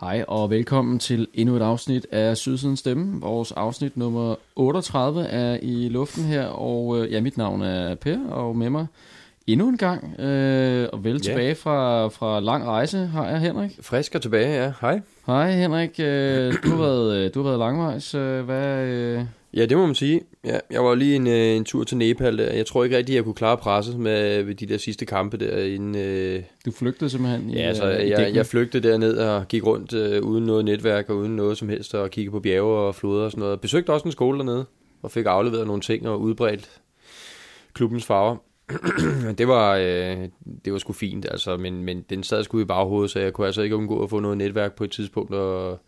Hej og velkommen til endnu et afsnit af Sydsiden Stemme. Vores afsnit nummer 38 er i luften her, og øh, ja, mit navn er Per, og med mig endnu en gang, øh, og vel Ja. tilbage fra, fra lang rejse, har jeg Henrik. Frisk og tilbage, ja. Hej. Hej Henrik, øh, du, har været, øh, du har været langvejs. Øh, hvad, øh, Ja, det må man sige. Ja, jeg var lige en, øh, en tur til Nepal der. Jeg tror ikke rigtig, jeg kunne klare presset med ved de der sidste kampe der inden... Øh, du flygtede simpelthen i, ja, altså, i jeg, dækning. jeg flygtede derned og gik rundt øh, uden noget netværk og uden noget som helst og kiggede på bjerge og floder og sådan noget. Besøgte også en skole dernede og fik afleveret nogle ting og udbredt klubbens farver. Det var øh, det var sgu fint, altså, men, men den sad sgu i baghovedet, så jeg kunne altså ikke undgå at få noget netværk på et tidspunkt og,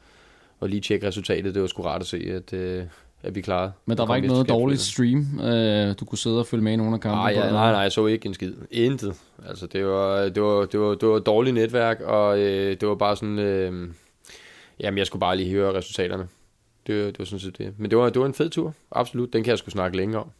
og lige tjekke resultatet. Det var sgu rart at se, at, øh, at vi klarede. Men der var ikke noget dårligt stream. Øh, du kunne sidde og følge med i nogle af kampene. Nej, ja, nej, nej, jeg så ikke en skid. Intet. Altså, det var, det var, det var, det var dårligt netværk, og øh, det var bare sådan... Øh, jamen, jeg skulle bare lige høre resultaterne. Det, det var sådan set det. Men det var, det var en fed tur, absolut. Den kan jeg sgu snakke længe om.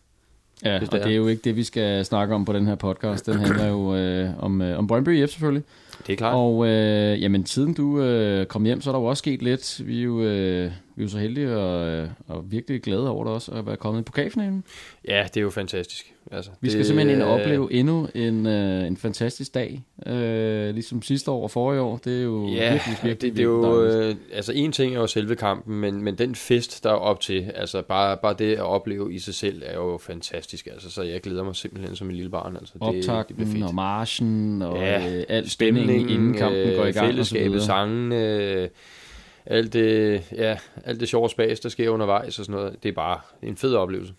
Ja, og det er. det er jo ikke det, vi skal snakke om på den her podcast. Den handler jo øh, om, øh, om Brøndby IF selvfølgelig. Det er klart. Og øh, jamen, siden du øh, kom hjem, så er der jo også sket lidt. Vi er jo, øh, vi er jo så heldige og, øh, og virkelig glade over det også at være kommet i pokalfinalen. Ja, det er jo fantastisk. Altså, Vi skal det, simpelthen ind og øh, opleve endnu en, øh, en fantastisk dag. Øh, ligesom sidste år og forrige år. Det er jo Ja, virkelig, virkelig, det, det er jo, øh, altså en ting er jo selve kampen, men, men den fest, der er op til, altså bare, bare det at opleve i sig selv, er jo fantastisk, altså, så jeg glæder mig simpelthen som en lille barn, altså, det, det Optakten fedt. og marchen og Ja, øh, al spændingen, inden kampen øh, går i gang. Fællesskabet, videre. sangen, øh, alt det, ja, alt det sjove spas, der sker undervejs og sådan noget, det er bare en fed oplevelse.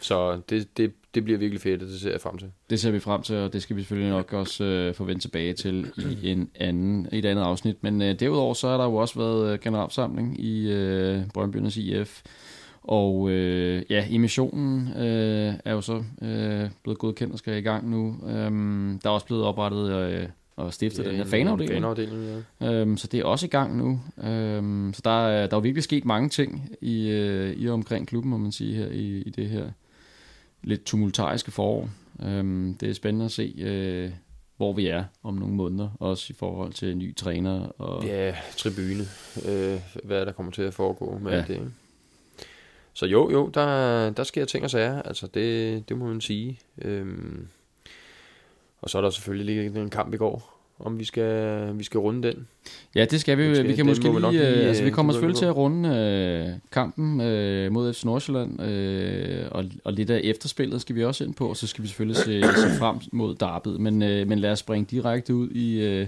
Så det, det, det bliver virkelig fedt, og det ser jeg frem til. Det ser vi frem til, og det skal vi selvfølgelig nok også øh, forvente tilbage til i, en anden, i et andet afsnit. Men øh, derudover så har der jo også været øh, i øh, Brøndbyernes IF. Og øh, ja, emissionen øh, er jo så øh, blevet godkendt og skal i gang nu. Øhm, der er også blevet oprettet øh, og stiftet den her fanafdeling. Fanafdeling, ja. Øhm, så det er også i gang nu. Øhm, så der er, der er jo virkelig sket mange ting i, øh, i og omkring klubben, må man sige, her i, i det her lidt tumultariske forår. Øhm, det er spændende at se, øh, hvor vi er om nogle måneder, også i forhold til ny træner. Og, Ja, tribune, øh, hvad der kommer til at foregå med Ja. ja. det. ikke? Så jo, jo, der, der sker ting og sager, altså det, det må man sige. Øhm, og så er der selvfølgelig lige en kamp i går, om vi skal, vi skal runde den. ja, det skal vi jo. Måske- Vi kan måske vi lige, lige, øh, altså, vi kommer vi selvfølgelig til at runde øh, kampen øh, mod FC Nordsjælland, øh, og, og lidt af efterspillet skal vi også ind på, og så skal vi selvfølgelig se, se frem mod derbyet. Men, øh, men lad os springe direkte ud i, øh,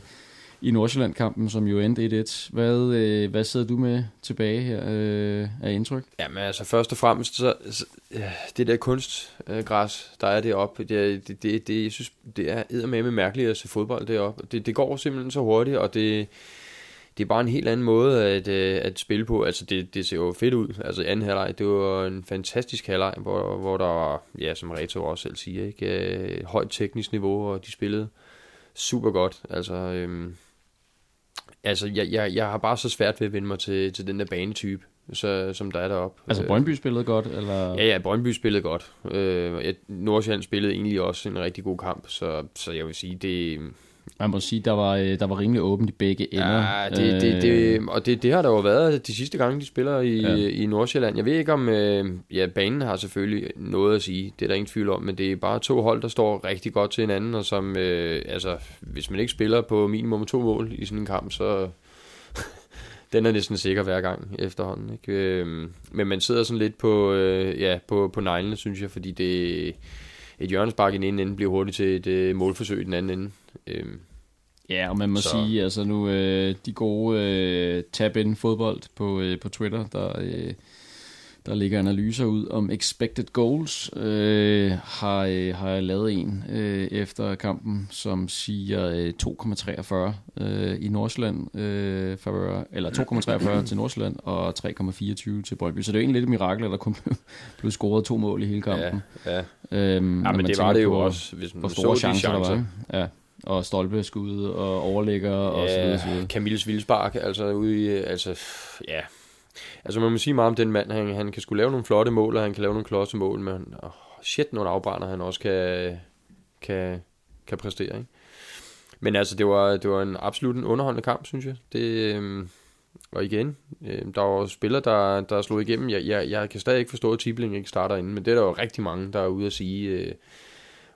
i Nordsjælland-kampen, som jo endte 1-1. Hvad, øh, hvad sidder du med tilbage her øh, af indtryk? Jamen altså først og fremmest, så, så det der kunstgræs, der er deroppe, det, det, det, det, jeg synes, det er eddermame mærkeligt at se fodbold deroppe. Det, det går simpelthen så hurtigt, og det, det er bare en helt anden måde at, øh, at spille på. Altså det, det ser jo fedt ud. Altså anden halvleg, det var en fantastisk halvleg, hvor, hvor der var, ja som Reto også selv siger, ikke, øh, højt teknisk niveau, og de spillede super godt. Altså, øhm, altså jeg, jeg, jeg har bare så svært ved at vende mig til, til den der banetype, så, som der er deroppe. Altså Øh, Brøndby spillede godt, eller? Ja, ja, Brøndby spillede godt. Øh, Nordsjælland spillede egentlig også en rigtig god kamp, så, så jeg vil sige, det, Man må sige, der var, øh, der var rimelig åbent i begge ender. ja, det, det, det, og det, det har der jo været de sidste gange, de spiller i, Ja. ja. i Nordsjælland. Jeg ved ikke om, øh, ja, banen har selvfølgelig noget at sige, det er der ingen tvivl om, men det er bare to hold, der står rigtig godt til hinanden, og som, øh, altså, hvis man ikke spiller på minimum to mål i sådan en kamp, så den er næsten sikker hver gang efterhånden. Ikke? Øh, men man sidder sådan lidt på, øh, ja, på, på neglene, synes jeg, fordi det et hjørnespark i den ene ende bliver hurtigt til et øh, målforsøg i den anden ende. Øh, Ja, og man må så. Sige, altså nu øh, de gode øh, tab-in fodbold på, øh, på Twitter, der, øh, der ligger analyser ud om expected goals, øh, har, øh, har jeg lavet en øh, efter kampen, som siger øh, 2,43 øh, i Nordsjælland, øh, favør, eller 2,43 til Nordsjælland og 3,24 til Brøndby. Så det er jo egentlig lidt et mirakel, at der kun blev, scoret to mål i hele kampen. ja, ja. Øhm, ja, men det var det jo på, også, hvis man så store de chancer. der var. Ja, og stolpeskud og overlægger og så videre. Så videre. Camilles Vildspark, altså ude i, altså, ja, Altså man må sige meget om den mand, han, han kan skulle lave nogle flotte mål, og han kan lave nogle klodse mål, men oh, shit, nogle afbrænder han også kan, kan, kan præstere, ikke? Men altså, det var, det var en absolut en underholdende kamp, synes jeg. Det, øh, og igen, øh, der var spillere, der, der slog igennem. Jeg, jeg, jeg kan stadig ikke forstå, at Tibling ikke starter inden, men det er der jo rigtig mange, der er ude at sige, øh,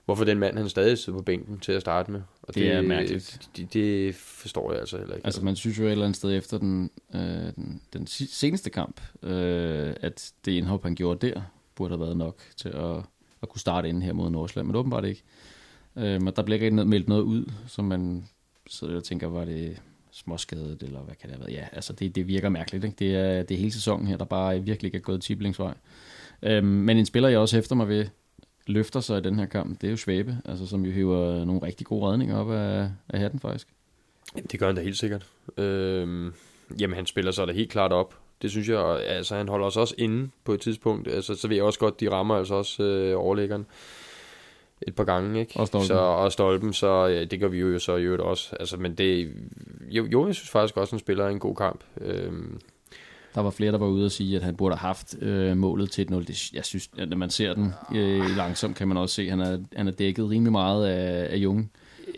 hvorfor den mand, han stadig sidder på bænken til at starte med. Og det, det er mærkeligt. Det, det forstår jeg altså heller ikke. Altså man synes jo et eller andet sted efter den, øh, den, den seneste kamp, øh, at det indhop, han gjorde der, burde have været nok til at, at kunne starte inden her mod Nordsjælland, men åbenbart ikke. Øh, men der bliver ikke meldt noget ud, som man sidder og tænker, var det småskadet, eller hvad kan det have været? Ja, altså det, det virker mærkeligt. Ikke? Det, er, det er hele sæsonen her, der bare virkelig ikke er gået tiblingsvej. Øhm, men en spiller, jeg også efter mig ved, løfter sig i den her kamp, det er jo Svabe, altså, som jo hiver nogle rigtig gode redninger op af, af hatten faktisk. Det gør han da helt sikkert. Øhm, jamen han spiller sig da helt klart op. Det synes jeg, altså han holder os også inde på et tidspunkt. Altså, så ved jeg også godt, de rammer altså også øh, overlæggeren et par gange, ikke? Og stolpen. Så, og stolpen, så ja, det gør vi jo så i øvrigt også. Altså, men det, jo, jo, jeg synes faktisk også, han spiller en god kamp. Øhm, der var flere, der var ude og sige, at han burde have haft øh, målet til 1-0. Jeg synes, at når man ser den øh, langsomt, kan man også se, at han er, han er dækket rimelig meget af, af Jung,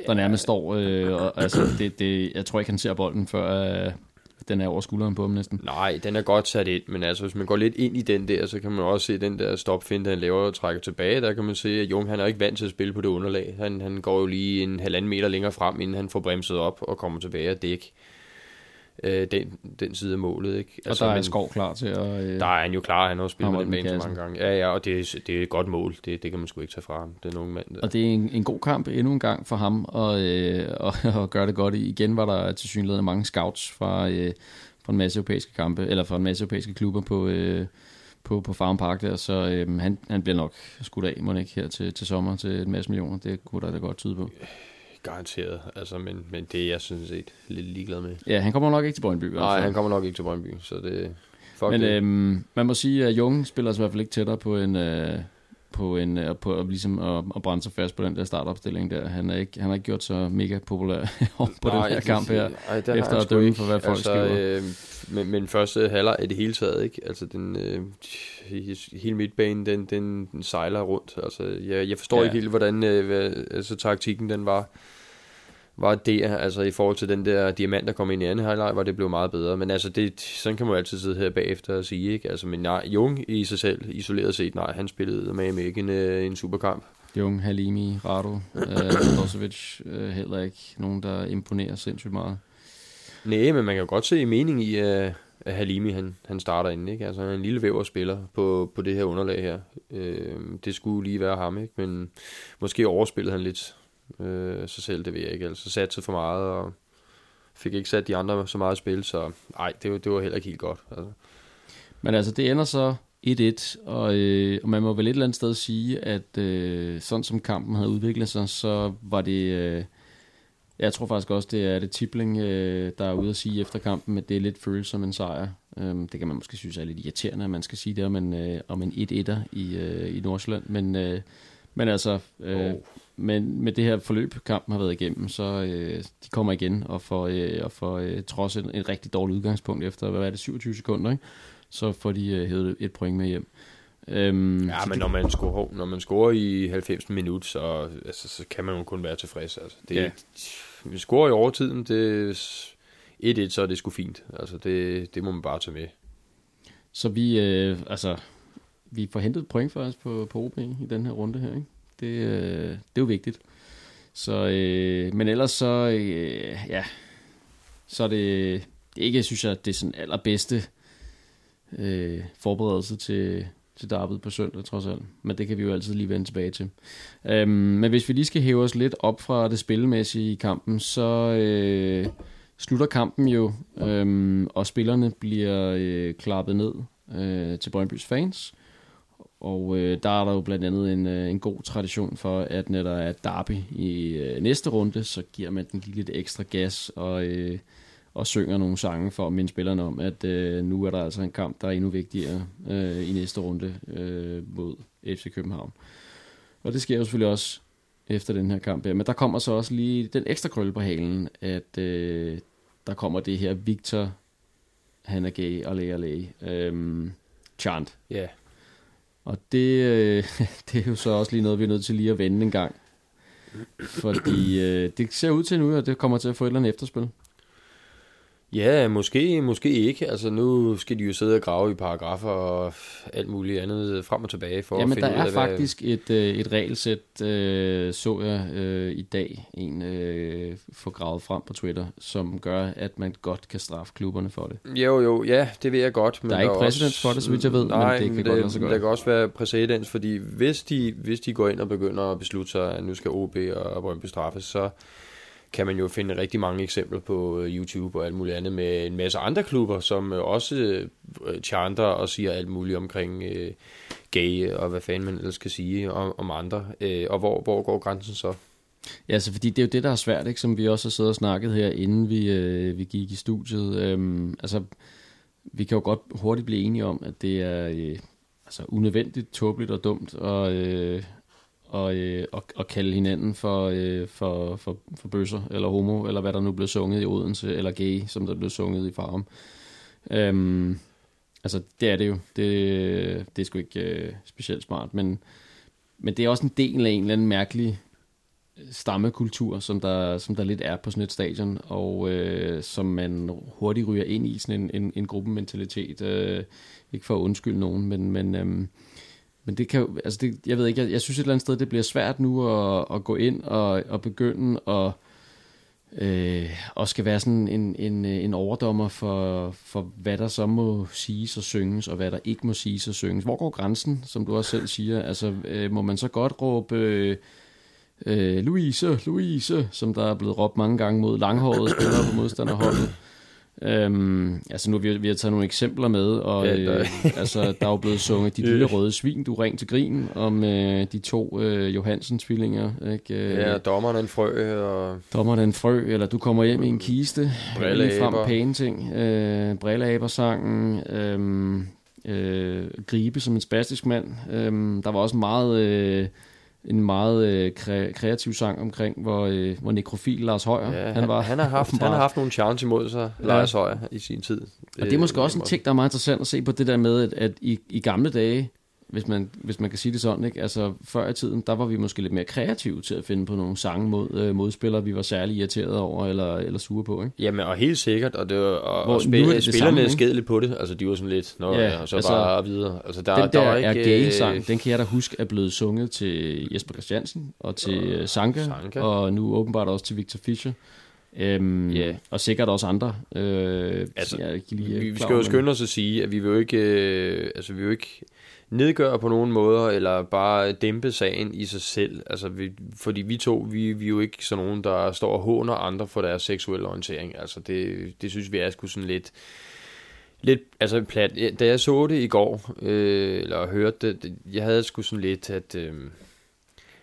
der nærmest står. Øh, og, altså, det, det, jeg tror ikke, han ser bolden, før øh, den er over skulderen på ham næsten. Nej, den er godt sat ind, men altså hvis man går lidt ind i den der, så kan man også se den der stopfinde, han laver og trækker tilbage. Der kan man se, at Jung han er ikke vant til at spille på det underlag. Han, han går jo lige en halvanden meter længere frem, inden han får bremset op og kommer tilbage og dæk øh, den, den side af målet. Ikke? Altså, og der er en skov klar til at... Øh, der er han jo klar, han har spillet med den bane så mange gange. Ja, ja, og det, det er et godt mål, det, det kan man sgu ikke tage fra ham, den unge mand der. Og det er en, en god kamp endnu en gang for ham, og, øh, og, og gøre det godt. Igen var der til synligheden mange scouts fra, øh, fra en masse europæiske kampe, eller fra en masse europæiske klubber på... Øh, på, på Farm Park der, så øhm, han, han bliver nok skudt af, må ikke, her til, til sommer til en masse millioner. Det kunne der da godt tyde på. Garanteret, altså, men, men det er jeg synes set lidt ligeglad med. Ja, han kommer nok ikke til Brøndby. Nej, han kommer nok ikke til Brøndby, så det... Fuck men det. Øhm, man må sige, at Jung spiller sig i hvert fald ikke tættere på en... Øh, på en øh, på ligesom at, at brænde sig fast på den der startopstilling der. Han, er ikke, han har ikke gjort så mega populær på den her kamp her, ej, efter at dømme for, hvad folk altså, skriver. Øh, men, men første halvleg er det hele taget, ikke? Altså, den, øh, hele midtbanen, den, den, den sejler rundt. Altså, jeg, jeg forstår ja. ikke helt, hvordan øh, hvad, altså, taktikken den var var det, altså i forhold til den der diamant, der kom ind i anden halvleg, var det blevet meget bedre. Men altså, det, sådan kan man jo altid sidde her bagefter og sige, ikke? Altså, men nej, Jung i sig selv, isoleret set, nej, han spillede med ikke en, øh, en superkamp. Jung, Halimi, Rado, øh, Dosovic, øh, heller ikke nogen, der imponerer sindssygt meget. Nej, men man kan jo godt se mening i, at Halimi han, han starter ind, ikke? Altså han er en lille væver spiller på, på det her underlag her. Øh, det skulle lige være ham, ikke? Men måske overspillede han lidt øh, sig selv, det ved jeg ikke. Altså satte for meget, og fik ikke sat de andre så meget spil, så nej, det, det var heller ikke helt godt. Altså. Men altså, det ender så 1-1, og, øh, og man må vel et eller andet sted sige, at øh, sådan som kampen havde udviklet sig, så var det... Øh, jeg tror faktisk også, det er det Tibling, øh, der er ude at sige efter kampen, at det er lidt følsom en sejr. Øh, det kan man måske synes er lidt irriterende, at man skal sige det om en, øh, om en 1-1'er i, øh, i Nordsjælland, men, øh, men altså... Øh, oh men med det her forløb, kampen har været igennem, så øh, de kommer igen og får, øh, og får øh, trods et, et rigtig dårligt udgangspunkt efter, hvad er det, 27 sekunder, ikke? så får de øh, hævet et point med hjem. Øhm, ja, men når man, scorer, når man scorer i 90 minutter, så, altså, så kan man jo kun være tilfreds. Altså, det, ja. Vi scorer i overtiden, det 1-1, så er det sgu fint. Altså, det, det må man bare tage med. Så vi, øh, altså, vi får hentet point for os på, på OB i den her runde her, ikke? Det, øh, det er jo vigtigt. Så, øh, men ellers så, øh, ja, så er det, det ikke, synes jeg, det er sådan allerbedste øh, forberedelse til, til derbyet på søndag, trods alt. Men det kan vi jo altid lige vende tilbage til. Øhm, men hvis vi lige skal hæve os lidt op fra det spillemæssige i kampen, så øh, slutter kampen jo, øh, og spillerne bliver øh, klappet ned øh, til Brøndby's fans. Og øh, der er der jo blandt andet en, øh, en god tradition for, at når der er derby i øh, næste runde, så giver man den lige lidt ekstra gas og, øh, og synger nogle sange for at minde spillerne om, at øh, nu er der altså en kamp, der er endnu vigtigere øh, i næste runde øh, mod FC København. Og det sker jo selvfølgelig også efter den her kamp her. Men der kommer så også lige den ekstra krølle på halen, at øh, der kommer det her Victor han er gay, og læge, og læge, øhm, chant. Ja. Og det, øh, det er jo så også lige noget, vi er nødt til lige at vende en gang. Fordi øh, det ser ud til nu, at det kommer til at få et eller andet efterspil. Ja, måske, måske ikke. Altså nu skal de jo sidde og grave i paragrafer og alt muligt andet frem og tilbage for Jamen, at finde der ud er af, hvad- faktisk et, øh, et regelsæt, øh, så jeg øh, i dag, en øh, få gravet frem på Twitter, som gør, at man godt kan straffe klubberne for det. Jo, jo, ja, det ved jeg godt. Men Der er ikke også- præcedens for det, så vidt jeg ved, men nej, det kan men godt lade sig gøre. Der kan også være præcedens, fordi hvis de, hvis de går ind og begynder at beslutte sig, at nu skal OB og Brøndby straffes, så kan man jo finde rigtig mange eksempler på øh, YouTube og alt muligt andet med en masse andre klubber, som øh, også øh, chanter og siger alt muligt omkring øh, gay og hvad fanden man ellers skal sige om, om andre. Øh, og hvor, hvor går grænsen så? Ja, altså fordi det er jo det, der er svært, ikke? som vi også har siddet og snakket her, inden vi, øh, vi gik i studiet. Øhm, altså, vi kan jo godt hurtigt blive enige om, at det er øh, altså, unødvendigt, tåbeligt og dumt at, øh, og, øh, og, og kalde hinanden for, øh, for, for, for bøsser, eller homo, eller hvad der nu blev sunget i Odense, eller gay, som der blev sunget i Farum. Øhm, altså, det er det jo. Det, det er sgu ikke øh, specielt smart, men, men det er også en del af en eller anden mærkelig øh, stammekultur, som der, som der lidt er på sådan et stadion, og øh, som man hurtigt ryger ind i sådan en, en, en gruppementalitet. Øh, ikke for at undskylde nogen, men, men, øh, men det kan jo, altså det, jeg ved ikke, jeg, jeg synes et eller andet sted, det bliver svært nu at, at gå ind og, og begynde at øh, og skal være sådan en, en, en overdommer for, for, hvad der så må siges og synges, og hvad der ikke må siges og synges. Hvor går grænsen, som du også selv siger? Altså, øh, må man så godt råbe... Øh, øh, Louise, Louise, som der er blevet råbt mange gange mod langhårede spillere på modstanderholdet. Øhm, altså nu vi, vi har taget nogle eksempler med, og Ja, ja, der- øh, altså, der er jo blevet sunget De lille røde svin, du ring til grin, om øh, de to øh, Johansen-tvillinger. Ikke? Øh, Ja, dommeren er en frø, og Dommeren er en frø, eller du kommer hjem i en kiste. Brilleaber. frem pæne ting. Øh, Brilleabersangen. Øh, øh, gribe som en spastisk mand. Øh, der var også meget... Øh, en meget øh, kre- kreativ sang omkring, hvor, øh, hvor nekrofil Lars Højer, ja, han var. han, har haft, han har haft nogle chance imod sig, Ja. Lars Højer, i sin tid. Og det er måske også en ting, der er meget interessant at se på det der med, at, at i, i gamle dage, hvis man, hvis man kan sige det sådan, ikke? Altså, før i tiden, der var vi måske lidt mere kreative til at finde på nogle sange mod øh, modspillere, vi var særlig irriteret over eller, eller sure på. Ikke? Jamen, og helt sikkert, og, det var, og, Hvor og nu spil, er det det spillerne ikke? sked lidt på det, altså de var sådan lidt, nå, Ja, og så altså, bare videre. Altså, der, Den der, der er ikke, øh, den kan jeg da huske er blevet sunget til Jesper Christiansen og til og Sanka, Sanka. og nu åbenbart også til Victor Fischer. Øhm, Ja. Og sikkert også andre. Øh, Altså, jeg lige vi, vi skal jo skynde os at sige, at vi vil jo ikke, øh, altså, vi vil jo ikke nedgøre på nogen måder, eller bare dæmpe sagen i sig selv. Altså, vi, fordi vi to, vi, vi er jo ikke sådan nogen, der står og håner andre for deres seksuelle orientering. Altså, det, det synes vi er sgu sådan lidt, lidt altså plat. Da jeg så det i går, øh, eller hørte det, jeg havde sgu sådan lidt, at... Øh,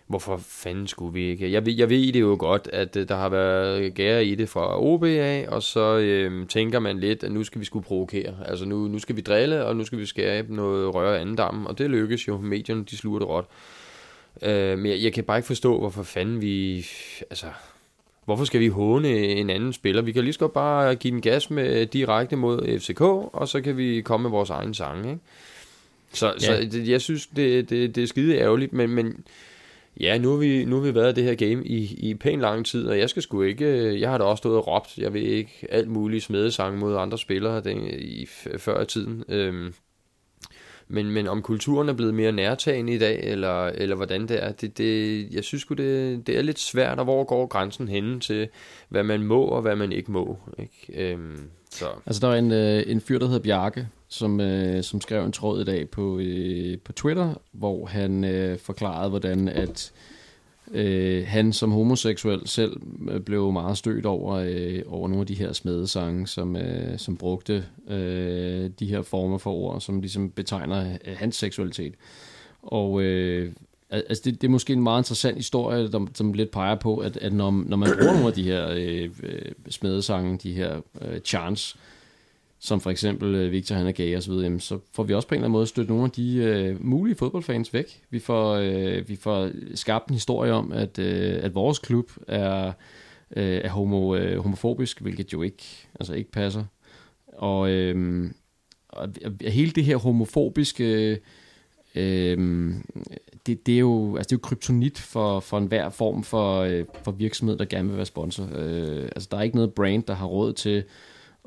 Hvorfor fanden skulle vi ikke? Jeg ved, jeg ved det jo godt, at øh, der har været gære i det fra OB af, og så øh, tænker man lidt, at nu skal vi skulle provokere. Altså nu, nu skal vi drille, og nu skal vi skabe noget røre anden dam, og det lykkes jo. Medierne, de sluger det råt. Øh, men jeg, jeg kan bare ikke forstå, hvorfor fanden vi... Altså, hvorfor skal vi håne en anden spiller? Vi kan lige så godt bare give den gas med direkte mod FCK, og så kan vi komme med vores egen sang, ikke? Så, ja. så det, jeg synes, det, det, det er skide ærgerligt, men, men Ja, nu har vi, nu har vi været i det her game i, i pæn lang tid, og jeg skal sgu ikke, øh, jeg har da også stået og råbt, jeg vil ikke, alt muligt smedesang mod andre spillere den, i, før i tiden. Øhm, men, men om kulturen er blevet mere nærtagende i dag, eller, eller hvordan det er, det, det, jeg synes sgu, det, det er lidt svært, og hvor går grænsen henne til, hvad man må og hvad man ikke må. Ikke? Øhm, så. Altså, der var en, øh, en fyr, der hedder Bjarke, som, øh, som skrev en tråd i dag på, øh, på Twitter, hvor han øh, forklarede, hvordan at øh, han som homoseksuel selv øh, blev meget stødt over, øh, over nogle af de her smedesange, som, øh, som brugte øh, de her former for ord, som ligesom betegner øh, hans seksualitet. Og øh, altså det, det er måske en meget interessant historie, der, som lidt peger på, at, at når, når man bruger nogle af de her øh, øh smedesange, de her øh, chants, som for eksempel øh, Victor han er gay og så videre, så får vi også på en eller anden måde stødt nogle af de øh, mulige fodboldfans væk. Vi får, øh, vi får skabt en historie om, at, øh, at vores klub er, øh, er homo, øh, homofobisk, hvilket jo ikke, altså ikke passer. og, øh, og hele det her homofobiske... Øh, det, det, er jo, altså det er jo kryptonit for, for enhver form for, øh, for virksomhed, der gerne vil være sponsor. Øh, altså der er ikke noget brand, der har råd til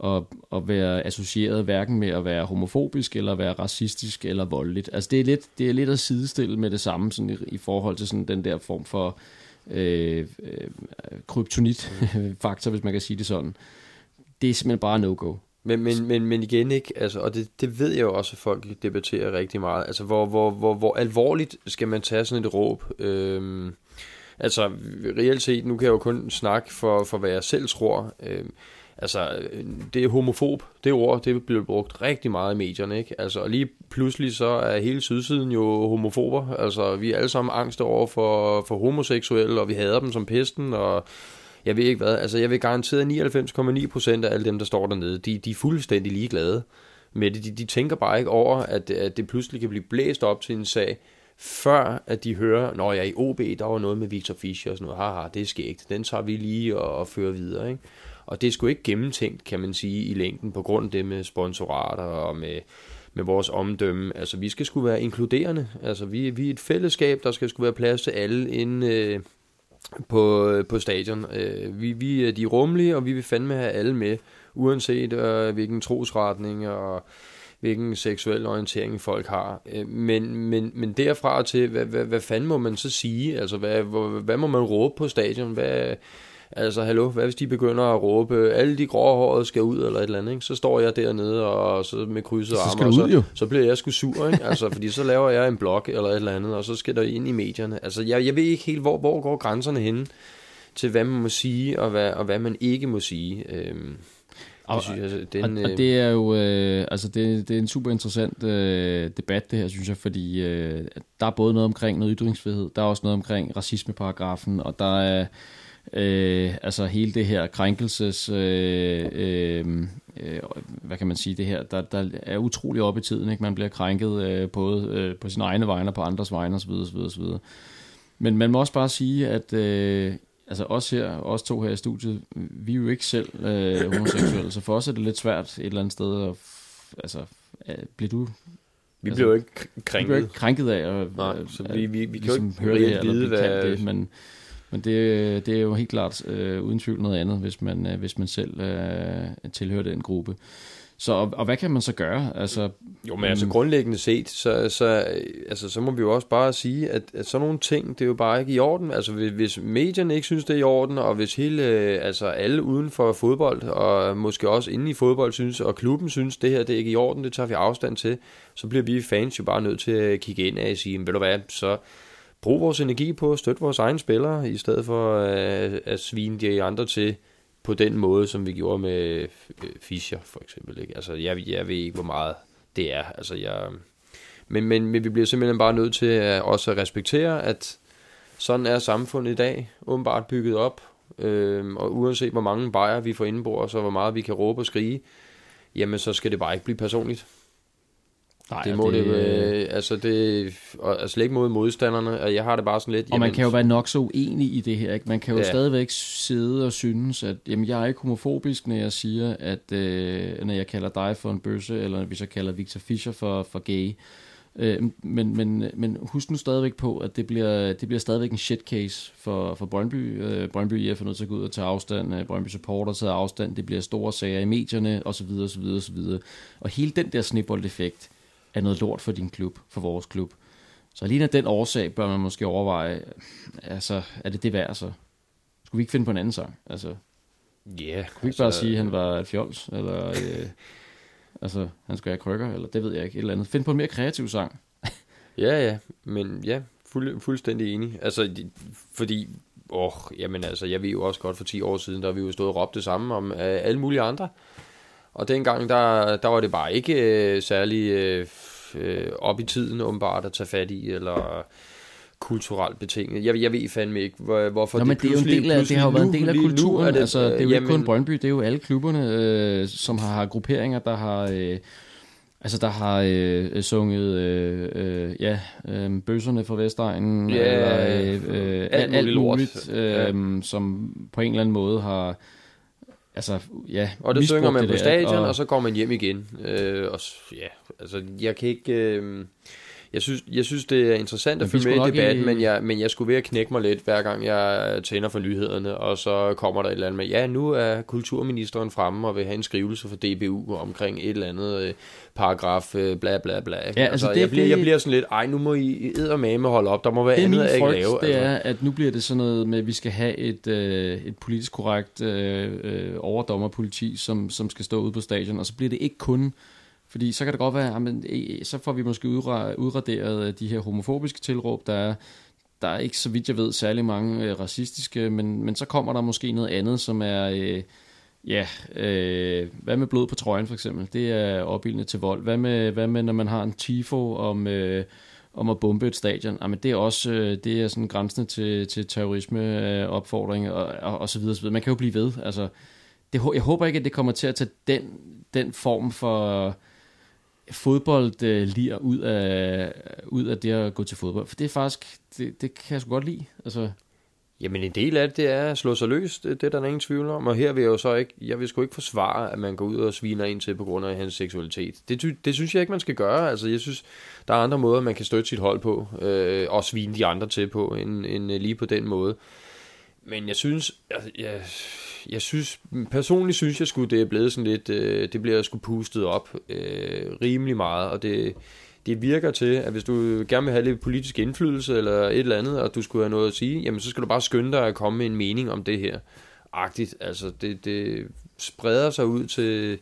at, at være associeret hverken med at være homofobisk, eller være racistisk, eller voldeligt. Altså det er lidt, det er lidt at sidestille med det samme sådan i, i forhold til sådan den der form for øh, øh, kryptonit-faktor, hvis man kan sige det sådan. Det er simpelthen bare no-go. Men, men, men, men igen ikke, altså, og det, det ved jeg jo også, at folk debatterer rigtig meget. Altså, hvor, hvor, hvor, hvor alvorligt skal man tage sådan et råb? Øhm, altså, reelt set, nu kan jeg jo kun snakke for, for hvad jeg selv tror. Øhm, altså, øh, det er homofob, det ord, det bliver brugt rigtig meget i medierne, ikke? Altså, og lige pludselig så er hele sydsiden jo homofober. Altså, vi er alle sammen angst over for, for homoseksuelle, og vi hader dem som pesten, og jeg ved ikke hvad, altså jeg vil garantere 99,9% af alle dem, der står dernede, de, de er fuldstændig ligeglade med det. De, de tænker bare ikke over, at, at det pludselig kan blive blæst op til en sag, før at de hører, når jeg er i OB, der var noget med Victor Fischer og sådan noget, haha, det er skægt, den tager vi lige og, og fører videre, ikke? Og det er sgu ikke gennemtænkt, kan man sige, i længden, på grund af det med sponsorater og med, med vores omdømme. Altså, vi skal sgu være inkluderende. Altså, vi, vi er et fællesskab, der skal sgu være plads til alle inden, øh, på, øh, på stadion. Øh, vi, vi øh, er de rummelige, og vi vil fandme have alle med, uanset øh, hvilken trosretning og hvilken seksuel orientering folk har. Øh, men, men, men derfra til, hvad, hvad, hvad fanden må man så sige? Altså, hvad, hvad, hvad må man råbe på stadion? Hvad, Altså, hallo, hvad hvis de begynder at råbe, alle de grå hårede skal ud, eller et eller andet, ikke? Så står jeg dernede, og så med krydset arme, og så, så bliver jeg sgu sur, ikke? Altså, fordi så laver jeg en blog, eller et eller andet, og så skal der ind i medierne. Altså, jeg, jeg ved ikke helt, hvor, hvor går grænserne henne til, hvad man må sige, og hvad, og hvad man ikke må sige. Øhm, og, synes, altså, den, og, og det er jo øh, altså det, det er en super interessant øh, debat det her synes jeg fordi øh, der er både noget omkring noget ytringsfrihed der er også noget omkring racismeparagrafen og der er Øh, altså hele det her krænkelses, øh, øh, øh, hvad kan man sige, det her, der, der er utrolig op i tiden, ikke? man bliver krænket øh, både øh, på sine egne vegne og på andres vegne osv. osv., osv. Men man må også bare sige, at øh, altså os her, os to her i studiet, vi er jo ikke selv øh, homoseksuelle, så for os er det lidt svært et eller andet sted at, altså, øh, bliver du vi altså, bliver jo ikke krænket. Vi bliver ikke krænket af at, Nej, så vi, vi, vi kan jo ligesom ikke høre det vide, hvad... Det, men, men det, det er jo helt klart øh, uden tvivl noget andet, hvis man, øh, hvis man selv øh, tilhører den gruppe. Så, og, og hvad kan man så gøre? Altså, jo, men altså mm. grundlæggende set, så, så, altså, så må vi jo også bare sige, at, at sådan nogle ting, det er jo bare ikke i orden. Altså hvis, hvis medierne ikke synes, det er i orden, og hvis hele, altså alle uden for fodbold, og måske også inde i fodbold synes, og klubben synes, det her det er ikke i orden, det tager vi afstand til, så bliver vi fans jo bare nødt til at kigge ind og sige, ved du hvad, så brug vores energi på at støtte vores egne spillere, i stedet for at, øh, at svine de andre til på den måde, som vi gjorde med øh, Fischer for eksempel. Ikke? Altså, jeg, jeg ved ikke, hvor meget det er. Altså, jeg, men, men, men vi bliver simpelthen bare nødt til at også at respektere, at sådan er samfundet i dag, åbenbart bygget op, øh, og uanset hvor mange bajer vi får indbord, og hvor meget vi kan råbe og skrige, jamen så skal det bare ikke blive personligt. Nej, det må det, det øh, altså det, og, altså slet ikke mod modstanderne, og jeg har det bare sådan lidt... Og jamen, man kan jo være nok så uenig i det her, ikke? Man kan jo ja. stadigvæk sidde og synes, at jamen, jeg er ikke homofobisk, når jeg siger, at øh, når jeg kalder dig for en bøsse, eller hvis jeg kalder Victor Fischer for, for gay. Øh, men, men, men husk nu stadigvæk på, at det bliver, det bliver stadigvæk en shit case for, for Brøndby. Øh, Brøndby er nødt til at gå ud og tage afstand, øh, Brøndby supporter tager afstand, det bliver store sager i medierne, osv. osv., osv. Og hele den der snibbold-effekt, er noget lort for din klub, for vores klub. Så alene af den årsag bør man måske overveje, altså, er det det værd så? Skulle vi ikke finde på en anden sang? Altså, Ja. Yeah, Kunne vi ikke altså, bare sige, at han var et fjols? Eller, øh, altså, han skulle have krykker? Eller det ved jeg ikke. Et eller andet. Find på en mere kreativ sang. ja, ja. Men ja, fuld, fuldstændig enig. Altså, fordi, åh, jamen altså, jeg ved jo også godt for 10 år siden, der vi jo stået og råbt det samme om uh, alle mulige andre. Og dengang, der, der var det bare ikke øh, særlig øh, øh, op i tiden, åbenbart, at tage fat i, eller kulturelt betinget. Jeg, jeg ved fandme ikke, hvor, hvorfor Nå, det, det, er jo en del af, det har jo været en del af kulturen. Er det, altså, det er jo jamen, ikke kun Brøndby, det er jo alle klubberne, øh, som har, har grupperinger, der har... Øh, Altså, der har øh, sunget, øh, øh, ja, øh, bøsserne fra Vestegnen, ja, eller øh, øh, alt, alt muligt, øh, ja. som på en eller anden måde har, altså, ja, Og det synger man misbrugte på det, stadion, og- og, så går man hjem igen. Øh, og ja, altså, jeg kan ikke... Øh, jeg synes, jeg synes, det er interessant at følge med i debatten, i- men jeg, men jeg skulle ved at knække mig lidt, hver gang jeg tænder for nyhederne, og så kommer der et eller andet med, ja, nu er kulturministeren fremme og vil have en skrivelse fra DBU omkring et eller andet øh, paragraf, øh, bla bla bla. Ja, altså, altså, det- jeg, bliver, jeg bliver sådan lidt, ej, nu må I eddermame holde op, der må være det andet, jeg ikke lave. det er, at nu bliver det sådan noget med, at vi skal have et, øh, et politisk korrekt øh, øh, overdommerpoliti, som, som skal stå ude på stadion, og så bliver det ikke kun, fordi så kan det godt være, jamen, e, e, så får vi måske udraderet øh, de her homofobiske tilråb, der er, der er ikke, så vidt jeg ved, særlig mange øh, racistiske, men, men så kommer der måske noget andet, som er... Øh, Ja, øh, hvad med blod på trøjen for eksempel? Det er opildende til vold. Hvad med, hvad med når man har en tifo om, øh, om at bombe et stadion? Jamen, det er også øh, det er sådan grænsende til, til terrorisme, øh, opfordring og, og, og så videre, så videre. Man kan jo blive ved. Altså, det, jeg håber ikke, at det kommer til at tage den, den form for øh, Øh, lir ud af, ud af det at gå til fodbold. For det er faktisk, det, det kan jeg sgu godt lide. Altså, Jamen en del af det, det er at slå sig løs, det, det er der ingen tvivl om. Og her vil jeg jo så ikke, jeg vil sgu ikke forsvare, at man går ud og sviner ind til på grund af hans seksualitet. Det, det synes jeg ikke, man skal gøre. Altså jeg synes, der er andre måder, man kan støtte sit hold på, øh, og svine de andre til på, end, end lige på den måde. Men jeg synes, altså, jeg, jeg synes, personligt synes jeg sgu, det er blevet sådan lidt, øh, det bliver sgu pustet op øh, rimelig meget, og det, det virker til, at hvis du gerne vil have lidt politisk indflydelse eller et eller andet, og du skulle have noget at sige, jamen så skal du bare skynde dig at komme med en mening om det her. Agtigt, altså det, det spreder sig ud til,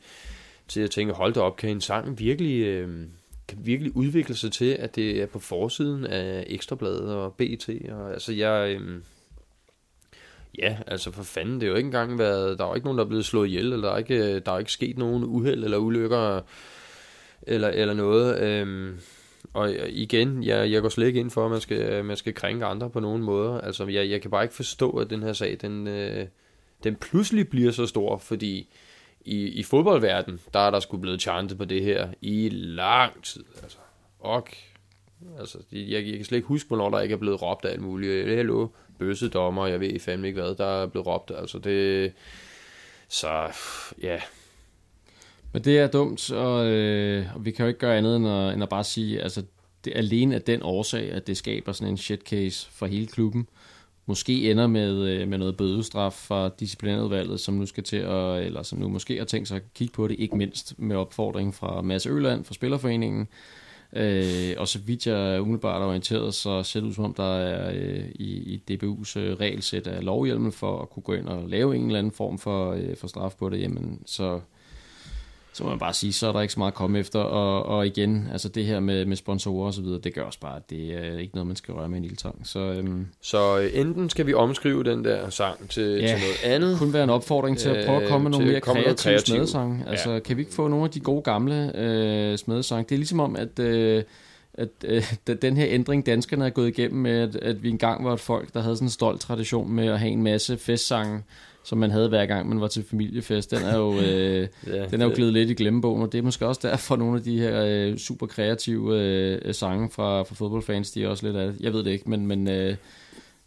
til at tænke, hold da op, kan en sang virkelig, øh, kan virkelig udvikle sig til, at det er på forsiden af Ekstrabladet og BT, og altså jeg... Øh, Ja, altså for fanden, det er jo ikke engang været, der er jo ikke nogen, der er blevet slået ihjel, eller der er ikke, øh, der er ikke sket nogen uheld eller ulykker, eller, eller noget. Øhm, og igen, jeg, jeg går slet ikke ind for, at man skal, man skal krænke andre på nogen måder. Altså, jeg, jeg kan bare ikke forstå, at den her sag, den, øh, den pludselig bliver så stor, fordi i, i fodboldverden, der er der skulle blevet chantet på det her i lang tid. Altså, ok. Altså, jeg, jeg kan slet ikke huske, hvornår der ikke er blevet råbt af alt muligt. Hallo, bøssedommer, jeg ved fandme ikke hvad, der er blevet råbt. Altså, det... Så, ja, Men det er dumt, og, øh, og vi kan jo ikke gøre andet end at, end at bare sige, altså det er alene af den årsag, at det skaber sådan en shit case for hele klubben. Måske ender med, øh, med noget bødestraf fra disciplinærudvalget, som nu skal til at, eller som nu måske har tænkt sig at kigge på det, ikke mindst med opfordring fra Mads Øland fra Spillerforeningen. Øh, og så vidt jeg umiddelbart er orienteret, så ser det ud som om, der er øh, i, i DBU's øh, regelsæt af lovhjelmen for at kunne gå ind og lave en eller anden form for, øh, for straf på det, jamen så så må man bare sige, så er der ikke så meget at komme efter. Og, og igen, altså det her med, med sponsorer og så videre, det gør også bare, at det er ikke noget, man skal røre med en lille tang. Så øhm, Så øh, enten skal vi omskrive den der sang til, Ja, til noget andet. kun være en opfordring til at prøve at komme med Øh, nogle mere komme kreative kreativt. smedesange. Altså, ja. kan vi ikke få nogle af de gode gamle øh, smedesange? Det er ligesom om, at... Øh, at øh, den her ændring, danskerne er gået igennem med, at, at vi engang var et folk, der havde sådan en stolt tradition med at have en masse festsange, som man havde hver gang, man var til familiefest. Den er jo, øh, Ja, den er jo det- glædet lidt i glemmebogen, og det er måske også derfor, nogle af de her øh, super kreative øh, sange fra, fra fodboldfans, de er også lidt af det. Jeg ved det ikke, men, men øh,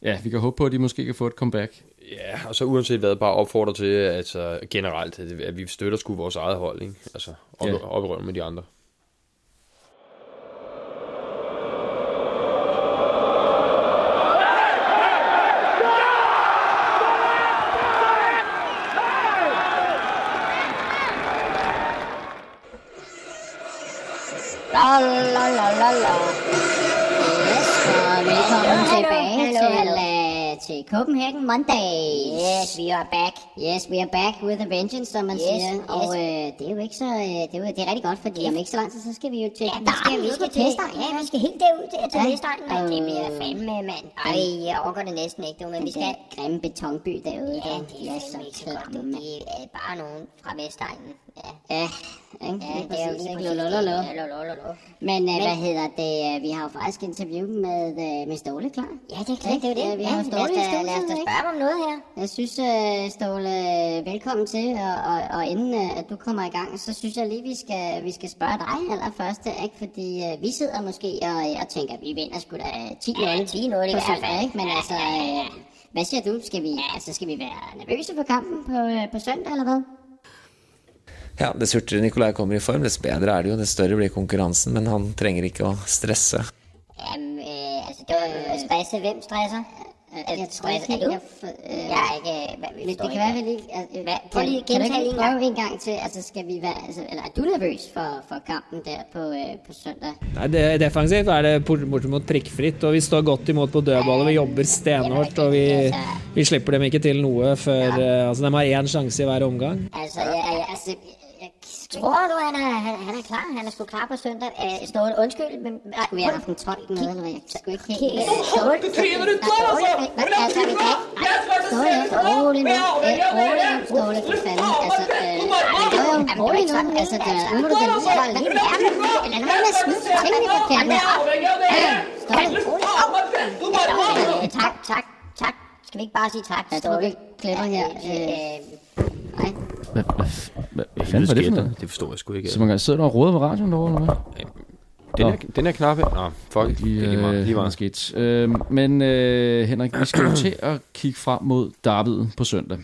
ja, vi kan håbe på, at de måske kan få et comeback. Ja, og så uanset hvad, bare opfordre til, altså generelt, at, vi støtter sgu vores eget hold, ikke? Altså, op, Ja. ja. op i røven med de andre. Copenhagen Monday. Yes, we are back. Yes, we are back with a vengeance, som man Yes, siger. yes. Og uh, det er jo ikke så, uh, det, er jo, det er rigtig godt, fordi om ikke så lang tid, så skal vi jo til, Ja, vi der skal, er vi skal til. Ja, vi skal helt derud til, til Ja. Vestegnen, mand. Det bliver Øh. fandme, mand. Ej, jeg overgår det næsten ikke, du, men vi skal... grimme betonby derude. Ja, det er ikke så klamme. Det er bare nogen fra Vestegnen. Ja, Ja, ikke? ja det er jo lige præcis. Lolololo. Ja, lolololo. Men, hvad hedder det? øh, Vi har jo faktisk interview med, uh, med Ståle klar. Ja, det er klart, det er jo det. Ja, vi Ja, har lad os Ståle i da- studiet, lad os da spørge ham om noget her. Jeg synes, uh, Ståle, velkommen til, og, og, og inden uh, at du kommer i gang, så synes jeg lige, vi skal, vi skal spørge dig allerførst, ikke? Fordi vi sidder måske og, og tænker, vi vinder sgu da 10-0 Ja, 10-0 i på hvert fald. ikke? Men altså, uh, Hvad siger du? Skal vi, altså, skal vi være nervøse for kampen på, øh, på søndag, eller hvad? Ja, dess hurtigere Nikolai kommer i form, dess bedre er det jo. Dess større blir konkurransen, men han trenger ikke å stresse. Jamen, øh, altså, det var stresse. Hvem stresser? Jeg tror ikke du? jeg øh, Jeg er ikke... Hvad, Men det kan være, vi lige... Altså, Hvad? kan, Prøv lige at gentage ikke en gang. en gang til? Altså, skal vi være... Altså, eller er du nervøs for, for kampen der på, øh, på søndag? Nei, det, Defensivt er det bort- bortimot prikkfritt, og vi står godt imot på dødballer. Vi jobber stenhardt, og vi, vi slipper dem ikke til noe før eh, Altså, de har én sjanse i hver omgang. Altså, jeg, jeg, Altså, jeg, tror du, han er, han, han er klar? Han er sgu klar på søndag. Øh, Ståle, undskyld, men... Nej, vi haft en tolk med, eller hvad? Jeg skulle ikke helt... Ståle, Ståle, altså, vi kan Ståle, rolig nu. Øh, rolig nu, Ståle, for fanden. Altså, øh, men rolig nu. Altså, nu må du da lige holde lige være. Eller nu må du smide tingene for kærne. Ståle, rolig. Øh, tak, tak. Skal vi ikke bare sige tak, Jeg tror, vi klipper her. Øh, nej. Hvad, hvad, hvad, hvad fanden var det for noget? Det forstår jeg sgu ikke. Så man kan sidde der og råde ved radioen derovre, eller hvad? Den Nå. er, den er knap. Nå, fuck. Det lige, det er lige meget. øh, Lige meget. skidt. Øh, men øh, Henrik, vi skal jo til at kigge frem mod derbyet på søndag.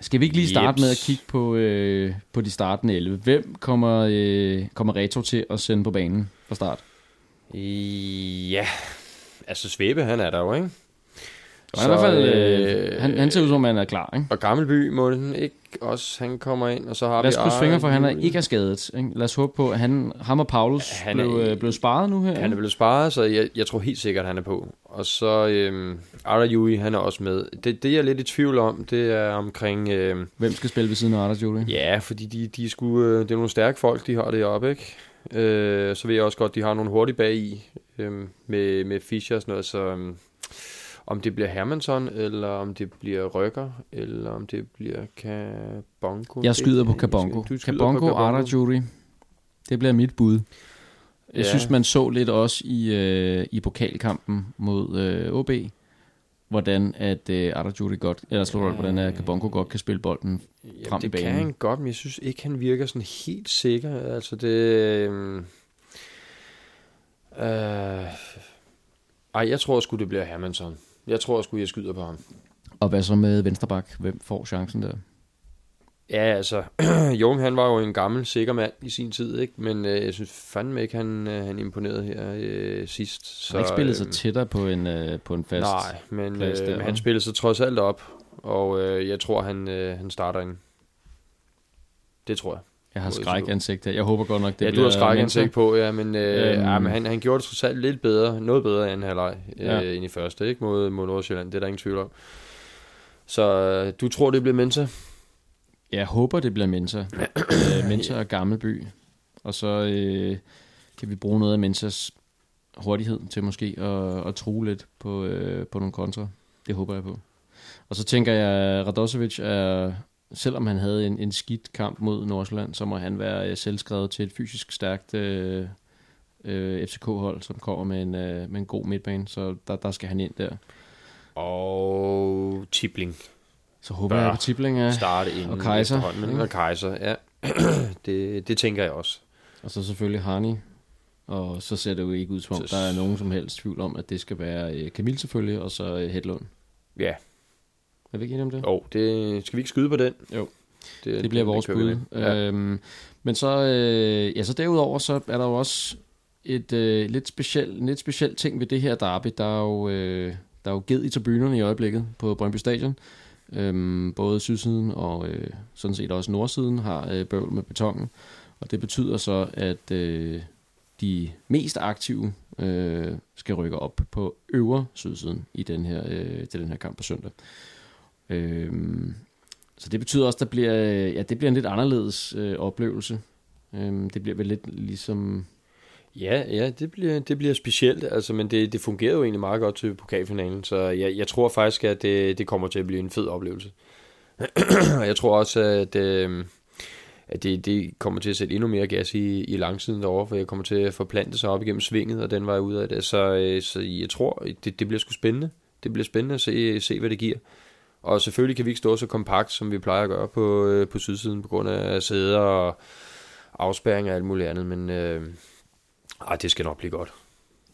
Skal vi ikke lige starte Jeps. med at kigge på, øh, på de startende 11? Hvem kommer, øh, kommer Retro til at sende på banen fra start? Ja, altså Svebe, han er der jo, ikke? Så, I hvert fald, øh, øh, han, han ser ud som om, han er klar. Ikke? Og Gammelby må den ikke også, han kommer ind, og så har Lad os vi krydse fingre for, at han er ikke er skadet. Ikke? Lad os håbe på, at han, ham og Paulus Han er- blev, øh, blev sparet nu her. Han er blevet sparet, så jeg, jeg tror helt sikkert, han er på. Og så øhm, Ara Yui, han er også med. Det, det jeg er lidt i tvivl om, det er omkring... Øhm, Hvem skal spille ved siden af Anders Julie? ja, fordi de, de er sgu, øh, det er nogle stærke folk, de har det oppe, ikke? Øh, så ved jeg også godt, de har nogle hurtige bag i øhm, med, med Fischer og sådan noget, så øhm, om det bliver Hermansson, eller om det bliver Rykker, eller om det bliver Kabongo. Jeg skyder på Det- Kabongo. Kabongo, Jury. Det bliver mit bud. Jeg Ja. synes, man så lidt også i, øh, i pokalkampen mod øh, OB, hvordan at øh, Arda Jury godt, eller slår ja. hvordan at Kabongo godt kan spille bolden frem Jamen, i det banen. kan han godt, men jeg synes ikke, han virker sådan helt sikker. Altså det... Øh, øh, ej, jeg tror sgu, det bliver Hermansson. Jeg tror sgu, jeg skyder på ham. Og hvad så med Vensterbak? Hvem får chancen der? Ja, altså, Jung, han var jo en gammel, sikker mand i sin tid, ikke? Men øh, jeg synes fandme ikke, han, øh, han imponerede her øh, sidst. Så, han har ikke spillet sig øh, tættere på en, øh, på en fast... Nej, men, plads øh, men han spillede sig trods alt op, og øh, jeg tror, han, øh, han starter ind. Det tror jeg. Jeg har Mod skræk FCK. ansigt her. Jeg håber godt nok, det ja, bliver du har skræk Mensa. ansigt på, ja, men, øh, Øhm. ja, men han, han gjorde det trods alt lidt bedre, noget bedre anden halvleg, øh, Ja. end i første, ikke? Mod, mod Nordsjælland, det er der ingen tvivl om. Så øh, du tror, det bliver Mensa? Jeg håber, det bliver Mensa. øh, Mensa og Gammelby. Og så øh, kan vi bruge noget af Mensas hurtighed til måske at, at true lidt på, øh, på nogle kontra. Det håber jeg på. Og så tænker jeg, at Radosevic er, selvom han havde en, en skidt kamp mod Nordsjælland, så må han være øh, selvskrevet til et fysisk stærkt øh, øh, FCK-hold, som kommer med en, øh, med en god midtbane. Så der, der skal han ind der. Og Tibling Så håber Bør jeg på Tibling af. starte inden og Kaiser, ikke? Og Kaiser, ja. det, det tænker jeg også. Og så selvfølgelig Harni. Og så ser det jo ikke ud som om, der er nogen som helst tvivl om, at det skal være øh, Camille selvfølgelig, og så øh, Hedlund. Ja, Er vi ikke enige om det? og det, skal vi ikke skyde på den? Jo. Det bliver vores vi bud. Ja. Øhm, men så, øh, ja, så derudover, så er der jo også et øh, lidt specielt lidt speciel ting ved det her derby. Der er jo, øh, der er jo ged i tribunerne i øjeblikket på Brøndby Stadion. Øhm, både sydsiden og øh, sådan set også nordsiden har øh, bøvl med betongen. Og det betyder så, at øh, de mest aktive øh, skal rykke op på øvre sydsiden i den her, øh, til den her kamp på søndag. Øhm, så det betyder også, at der bliver, øh, ja, det bliver en lidt anderledes øh, oplevelse. Øhm, det bliver vel lidt ligesom... Ja, ja, det bliver, det bliver specielt, altså, men det, det fungerede jo egentlig meget godt til pokalfinalen, så jeg, jeg tror faktisk, at det, det kommer til at blive en fed oplevelse. Og jeg tror også, at, øh, at det, det kommer til at sætte endnu mere gas i, i langsiden derovre, for jeg kommer til at forplante sig op igennem svinget, og den vej ud af det. Så, øh, så jeg tror, det, det bliver sgu spændende. Det bliver spændende at se, se, hvad det giver. Og selvfølgelig kan vi ikke stå så kompakt, som vi plejer at gøre på, øh, på sydsiden, på grund af sæder og afspærring og alt muligt andet, men øh, ej, det skal nok blive godt.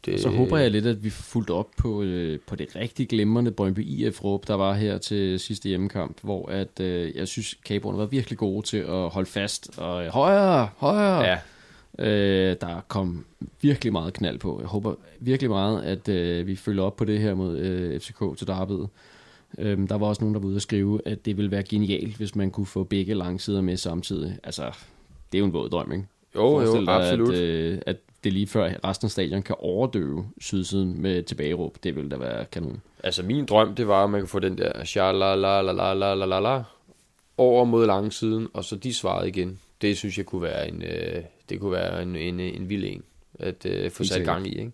Det, Så håber jeg lidt, at vi får fulgt op på, øh, på det rigtig glimrende Brøndby IF-råb, der var her til sidste hjemmekamp, hvor at, øh, jeg synes, Kaboerne var virkelig gode til at holde fast. Og øh, højere, højere! Ja, Øh, der kom virkelig meget knald på. Jeg håber virkelig meget, at øh, vi følger op på det her mod øh, FCK til derbyet. Øhm, der var også nogen, der var ude og skrive, at det ville være genialt, hvis man kunne få begge langsider med samtidig. Altså, det er jo en våd drøm, ikke? jo, jo, dig, absolut. At, øh, at det lige før resten af stadion kan overdøve sydsiden med tilbageråb. Det ville da være kanon. Altså min drøm, det var, at man kunne få den der sha-la-la-la-la-la-la over mod langsiden, og så de svarede igen. Det synes jeg kunne være en, øh, det kunne være en, en, en vild en, at øh, få sat gang i. Ikke?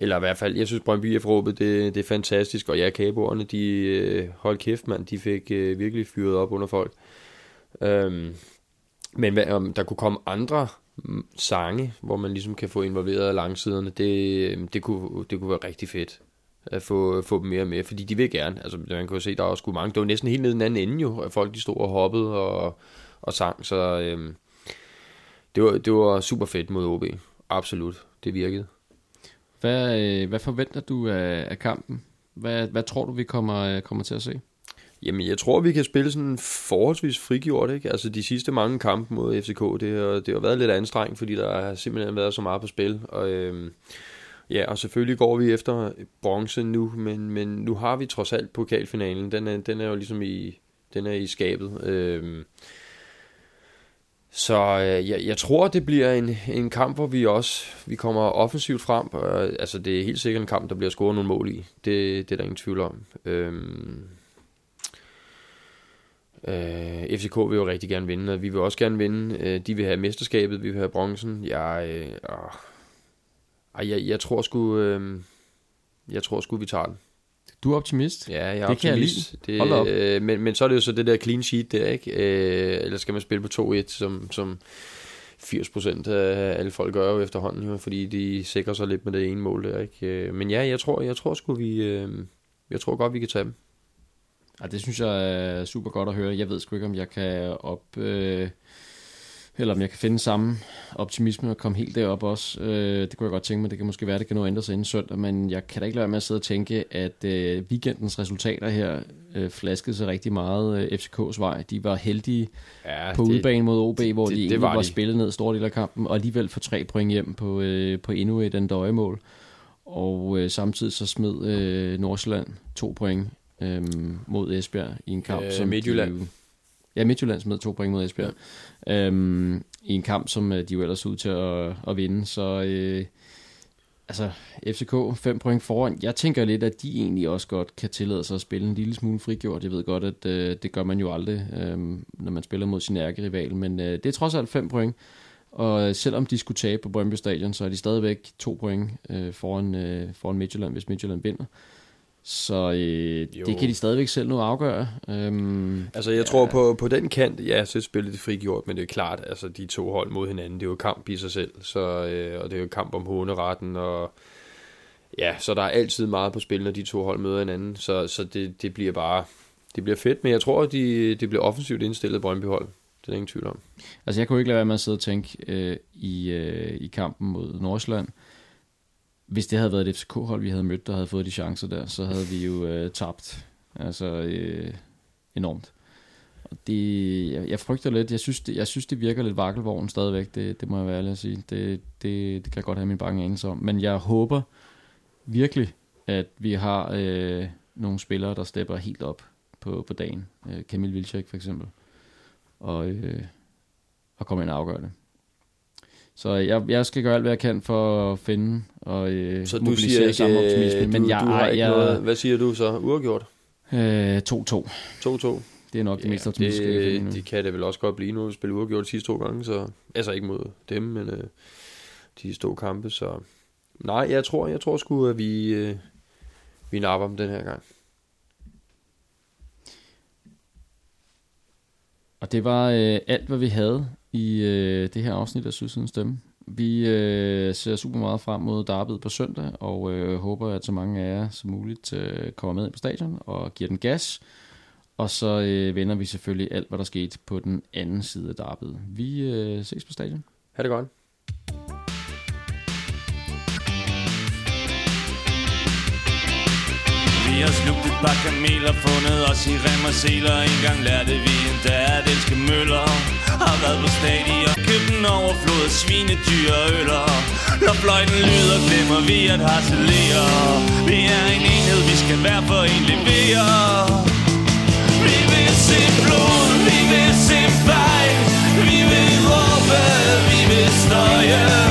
Eller i hvert fald, jeg synes Brøndby råbet det, det er fantastisk, og ja, kaboerne, de holdt hold kæft mand, de fik øh, virkelig fyret op under folk. Øhm, men hvad, om der kunne komme andre mm, sange, hvor man ligesom kan få involveret langsiderne, det, øhm, det, kunne, det kunne være rigtig fedt at få, få dem mere med, fordi de vil gerne. Altså, man kan jo se, der er også mange. Det var næsten helt nede den anden ende jo, at folk de stod og hoppede og, og sang, så øhm, det, var, det var super fedt mod OB. Absolut, det virkede. Hvad, øh, hvad forventer du af, af kampen? Hvad, hvad tror du, vi kommer, øh, kommer til at se? Jamen, jeg tror, vi kan spille sådan forholdsvis frigjort, ikke? Altså, de sidste mange kampe mod FCK, det har, det har været lidt anstrengt, fordi der har simpelthen været så meget på spil. Og, øhm, ja, og selvfølgelig går vi efter bronze nu, men, men nu har vi trods alt pokalfinalen. Den er, den er jo ligesom i, den er i skabet. Øhm, så øh, jeg, jeg tror, det bliver en, en kamp, hvor vi også vi kommer offensivt frem. Og, øh, altså, det er helt sikkert en kamp, der bliver scoret nogle mål i. Det, det er der ingen tvivl om. Øhm, Øh, FCK vil jo rigtig gerne vinde, og vi vil også gerne vinde. Øh, de vil have mesterskabet, vi vil have bronzen. Jeg, øh, øh, jeg, jeg tror sgu, øh, jeg tror sgu, vi tager den. Du er optimist? Ja, jeg er Det kan jeg optimist. Det. Øh, men, men så er det jo så det der clean sheet der, ikke? Øh, eller skal man spille på 2-1, som, som 80% af alle folk gør jo efterhånden, jo, fordi de sikrer sig lidt med det ene mål der, ikke? Øh, men ja, jeg tror, jeg tror sgu, vi, øh, jeg tror godt, vi kan tage dem. Ja, det synes jeg er super godt at høre. Jeg ved sgu ikke, om jeg kan op... Øh, eller om jeg kan finde samme optimisme og komme helt derop også. Øh, det kunne jeg godt tænke mig. Det kan måske være, det kan nå ændre sig inden søndag, men jeg kan da ikke lade være med at sidde og tænke, at øh, weekendens resultater her øh, flaskede sig rigtig meget øh, FCK's vej. De var heldige Ja, på udebane mod OB, hvor det- de det egentlig var var, var de. spillet ned stor del af kampen, og alligevel få tre point hjem på, øh, på endnu et døjemål. Og øh, samtidig så smed øh, Nordsjælland to point øh, mod Esbjerg i en kamp, Øh, som Midtjylland. De, ja, Midtjylland smed to point mod Esbjerg. Ja. Øhm, I en kamp, som øh, de jo ellers ud til at, at vinde. Så øh, altså, FCK fem point foran. Jeg tænker lidt, at de egentlig også godt kan tillade sig at spille en lille smule frigjort. Jeg ved godt, at øh, det gør man jo aldrig, øh, når man spiller mod sin ærkerival. Men øh, det er trods alt fem point. Og selvom de skulle tabe på Brøndby Stadion, så er de stadigvæk to point øh, foran, øh, foran Midtjylland, hvis Midtjylland vinder. Så øh, Jo. det kan de stadigvæk selv nu afgøre. Øhm, Altså, jeg tror på, på den kant, ja, så spiller det frigjort, men det er klart, altså, de to hold mod hinanden, det er jo kamp i sig selv, så, øh, og det er jo kamp om håneretten, og ja, så der er altid meget på spil, når de to hold møder hinanden, så, så det, det bliver bare, det bliver fedt, men jeg tror, at de, det bliver offensivt indstillet Brøndby hold, det er ingen tvivl om. Altså, jeg kunne ikke lade være med at sidde og tænke øh, i, øh, i kampen mod Nordsjælland. Hvis det havde været et FCK-hold, vi havde mødt, der havde fået de chancer der, så havde vi jo øh, tabt. Altså, øh, enormt. Og det, jeg, jeg frygter lidt. Jeg synes, det, jeg synes, det virker lidt vakkelvogn stadigvæk. Det, det må jeg være ærlig at sige. Det, det, det kan jeg godt have min bange anelse om. Men jeg håber virkelig, at vi har øh, nogle spillere, der stepper helt op på, på dagen. Øh, Kamil Vilcek for eksempel. Og, øh, og komme ind og afgør det. Så jeg, jeg skal gøre alt, hvad jeg kan for at finde og øh, Så du mobilisere siger ikke, optimisme. øh, Men du, jeg, du har ikke jeg, noget, hvad siger du så, uafgjort? Øh, 2-2. 2-2? Det er nok det mest optimistiske, det, nu. det kan det vel også godt blive nu, vi spiller uafgjort de sidste to gange, så, altså ikke mod dem, men øh, de to kampe, så nej, jeg tror, jeg tror sgu, at vi, øh, vi napper dem den her gang. Og det var øh, alt, hvad vi havde i øh, det her afsnit af Sydsidens Stemme. Vi øh, ser super meget frem mod derbyet på søndag, og øh, håber, at så mange af jer som muligt øh, kommer med ind på stadion og giver den gas. Og så øh, vender vi selvfølgelig alt, hvad der skete på den anden side af derbyet. Vi øh, ses på stadion. Ha' det godt. Vi har slugt et par kameler, fundet os i rem og seler. En gang lærte vi endda at elske møller. Har været på stadion, købt en overflod af svinedyr og øller. Når fløjten lyder, glemmer vi at harcelere. Vi er en enhed, vi skal være for en levere. Vi vil se blod, vi vil se fejl. Vi vil råbe, vi vil støje.